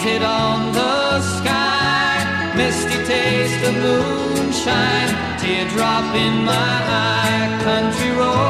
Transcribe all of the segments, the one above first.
painted on the sky. Misty taste of moonshine, teardrop in my eye, country road.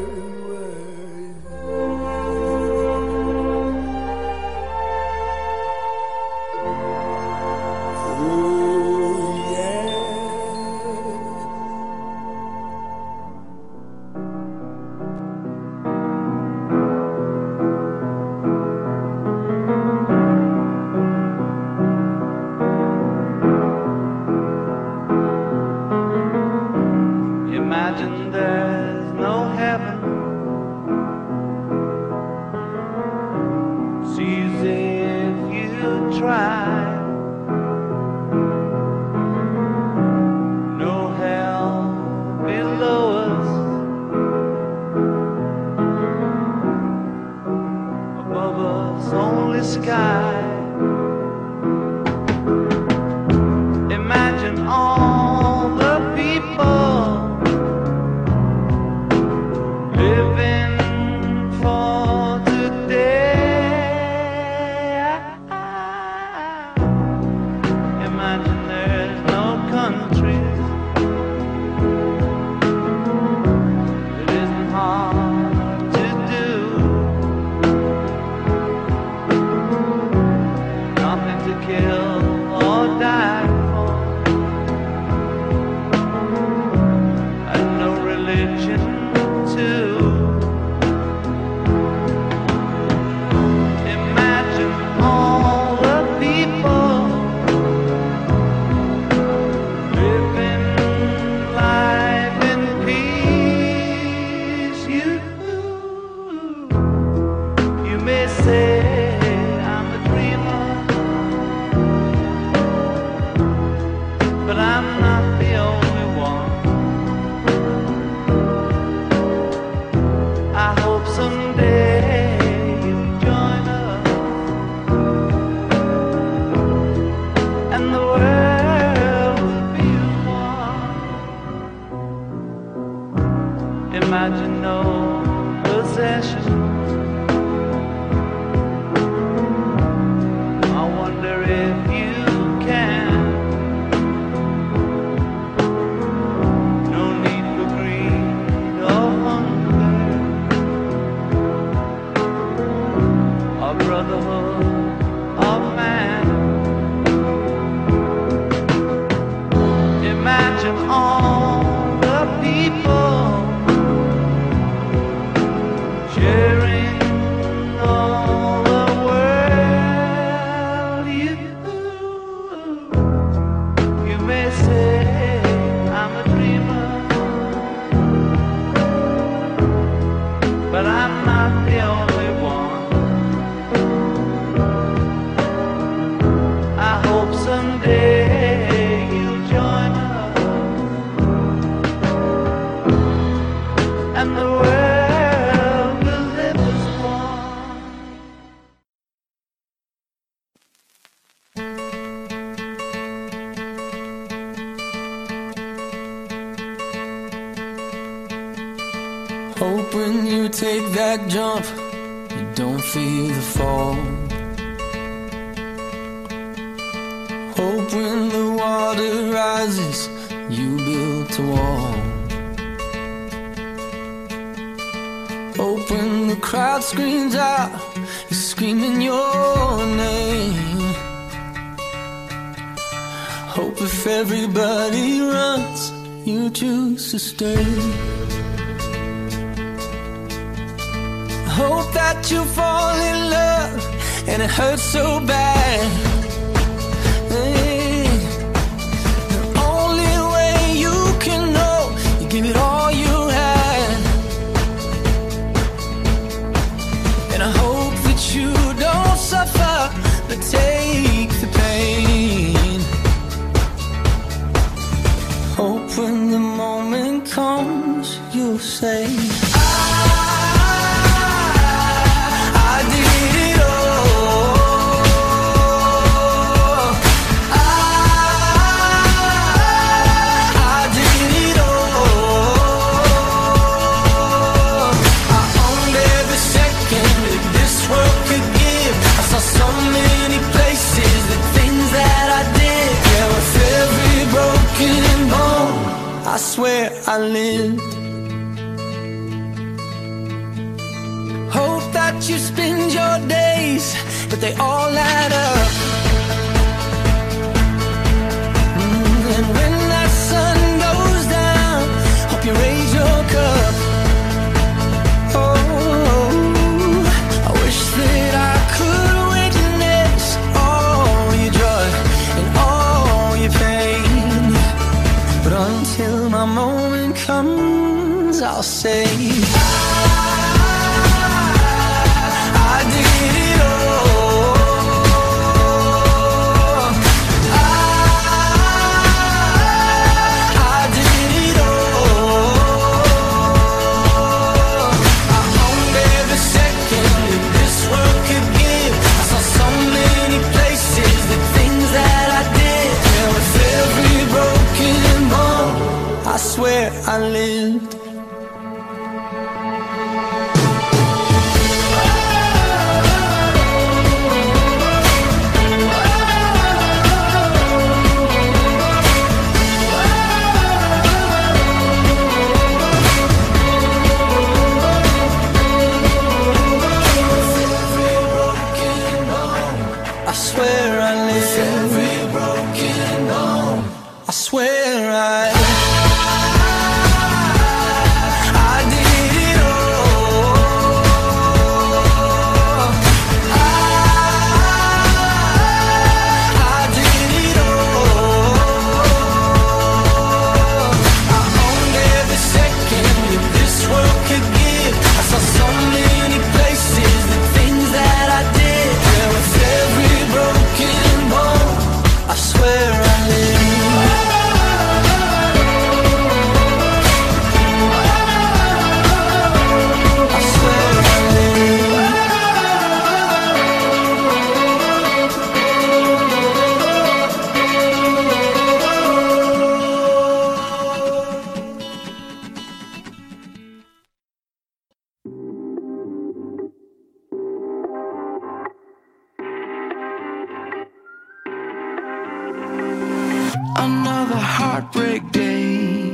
Another heartbreak day.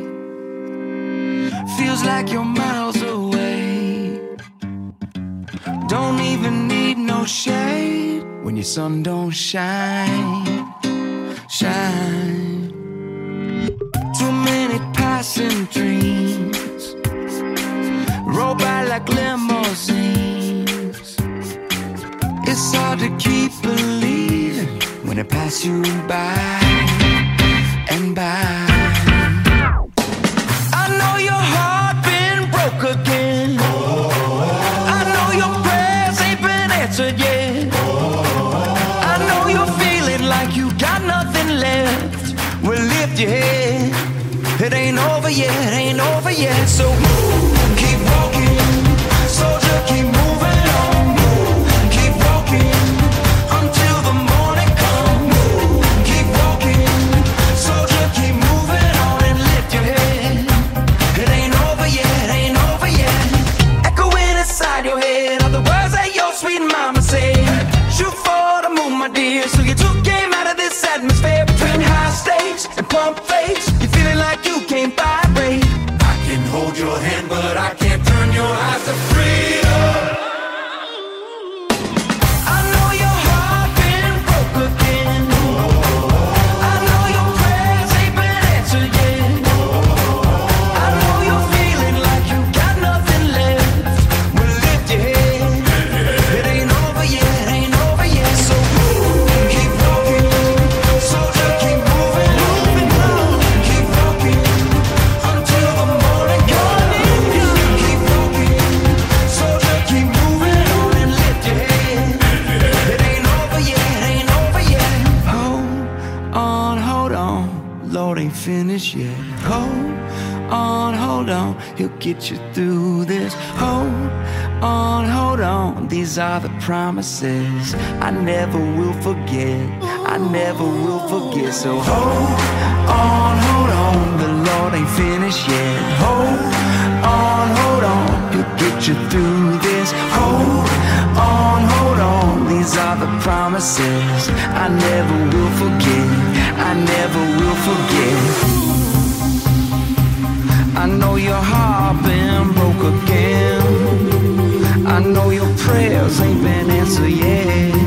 Feels like you're miles away. Don't even need no shade when your sun don't shine. Shine. Too many passing dreams. Roll by like limousines. It's hard to keep believing when they pass you by by. I know your heart been broke again. I know your prayers ain't been answered yet. I know you're feeling like you got nothing left. Well, lift your head. It ain't over yet, ain't over yet. So keep promises I never will forget. I never will forget. So hold on, hold on, the Lord ain't finished yet. Hold on, hold on, He'll get you through this. Hold on, hold on, these are the promises I never will forget. I never will forget. I know your heart been broke again. I know prayers ain't been answered yet.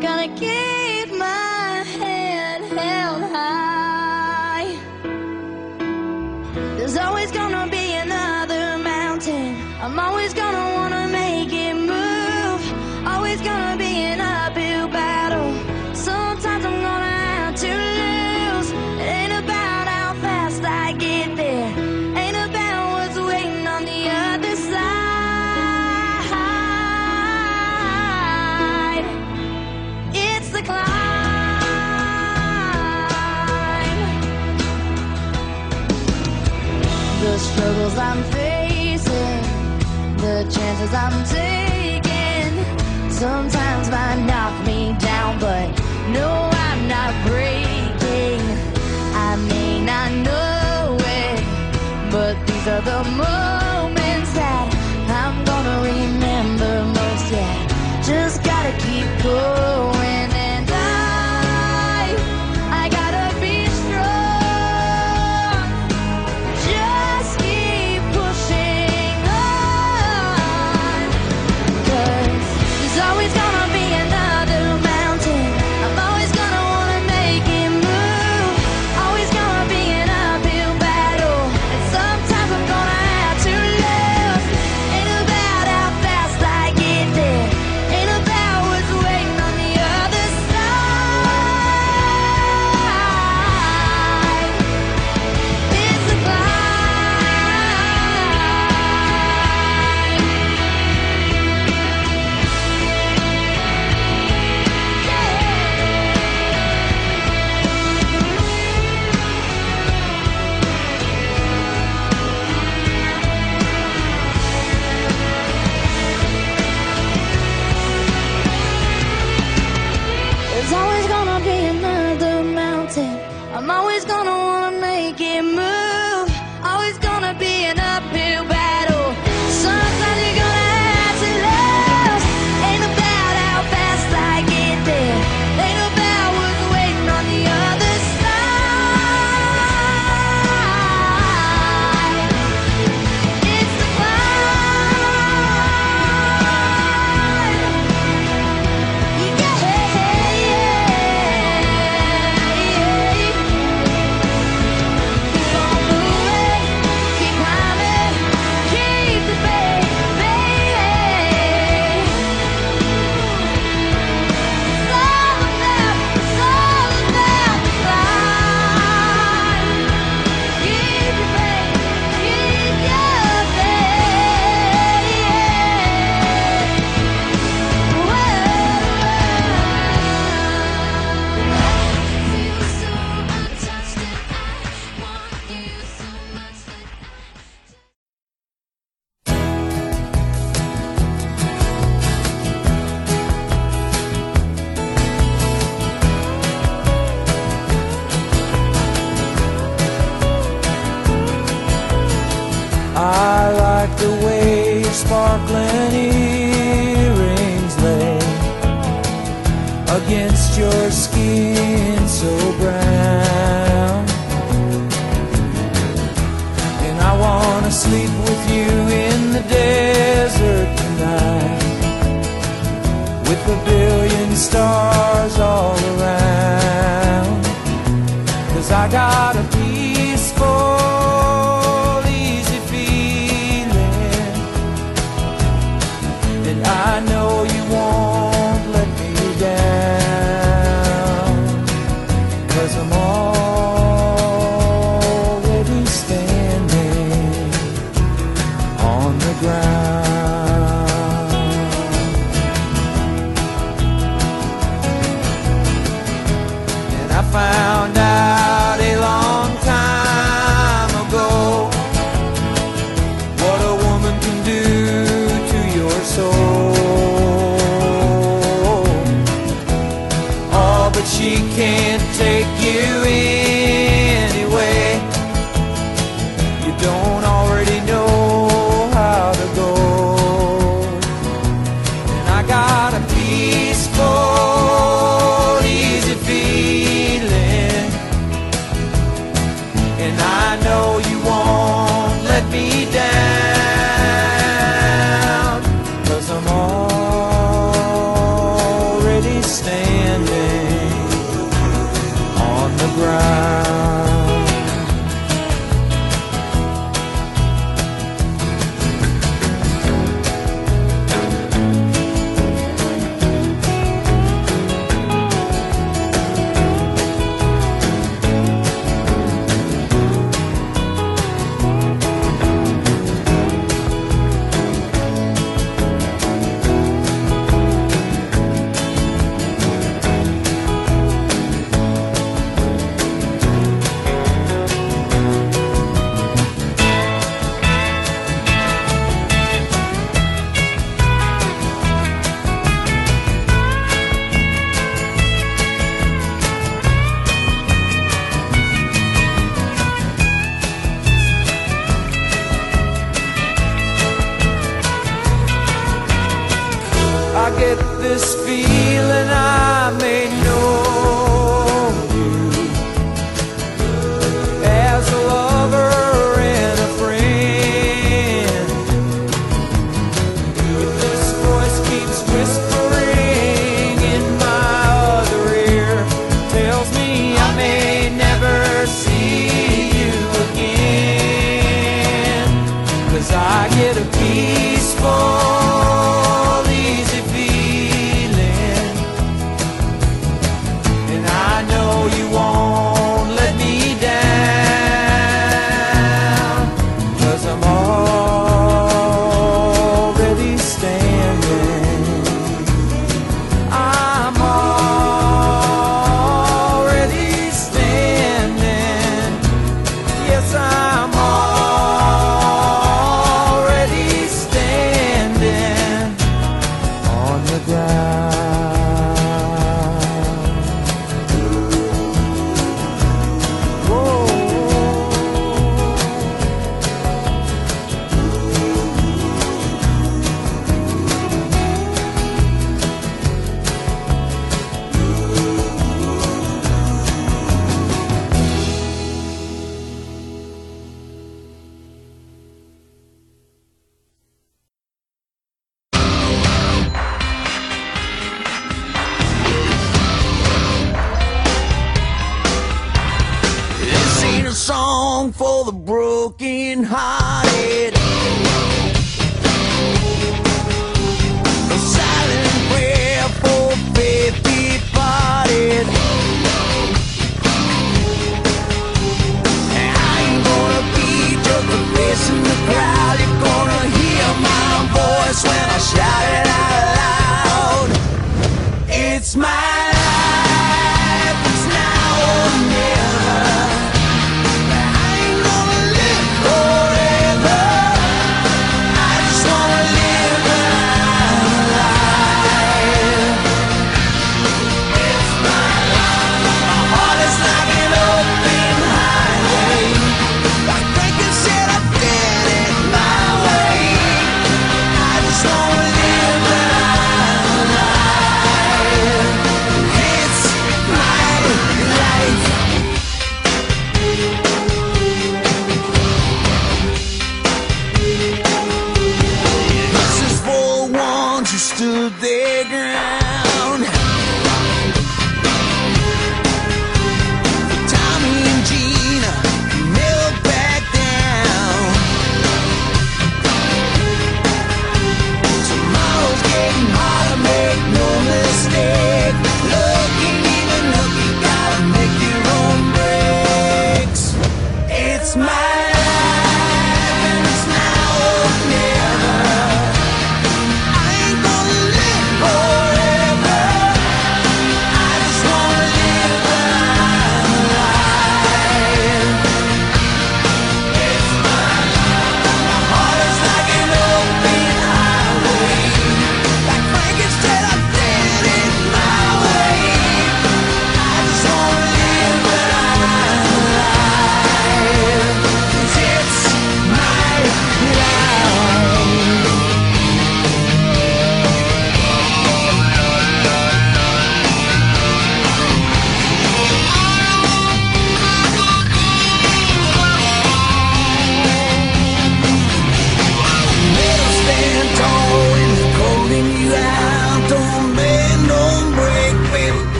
Gotta keep my head held high. There's always gonna be another mountain. I'm always gonna against your skin so brown. And I wanna sleep with you in the desert tonight, with a billion stars all around. Cause I got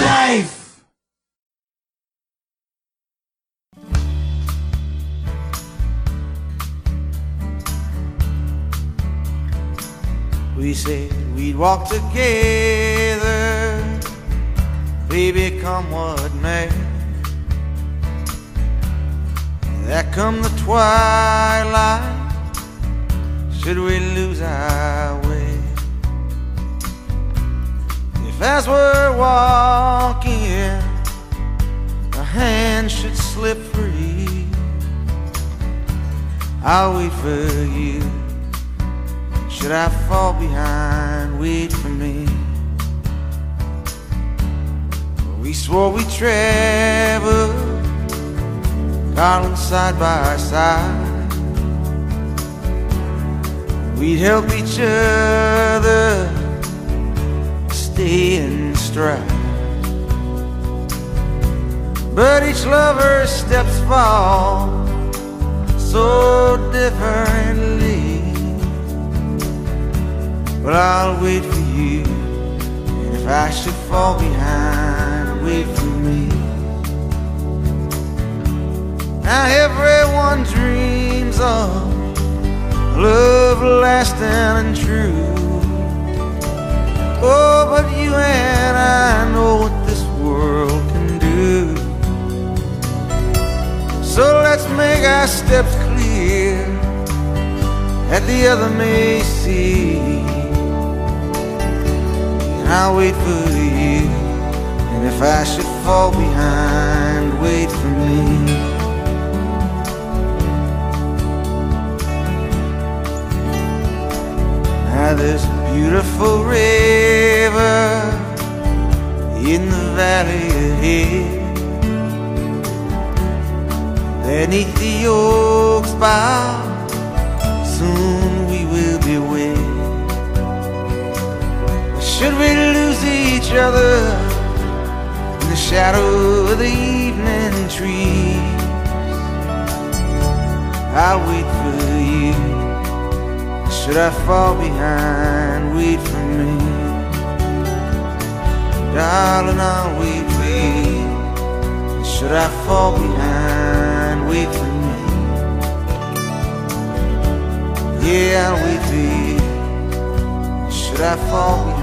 life. We said we'd walk together, baby, come what may. That come the twilight, should we lose our way? If as we're walking, a hand should slip free, I'll wait for you. Should I fall behind, wait for me. We swore we'd travel, darling, side by side. We'd help each other stay in stride. But each lover steps fall so differently. Well, I'll wait for you, and if I should fall behind, wait for me. Now everyone dreams of love lasting and true. Oh, but you and I know what this world can do. So let's make our steps clear, that the other may see. And I'll wait for you, and if I should fall behind, wait for me. Now there's beautiful river in the valley ahead. Beneath the oaks bough, soon we will be wed. Should we lose each other in the shadow of the evening trees? I'll wait for you. Should I fall behind, wait for me. Darling, I'll wait for you. Should I fall behind, wait for me. Yeah, I'll wait for you. Should I fall behind,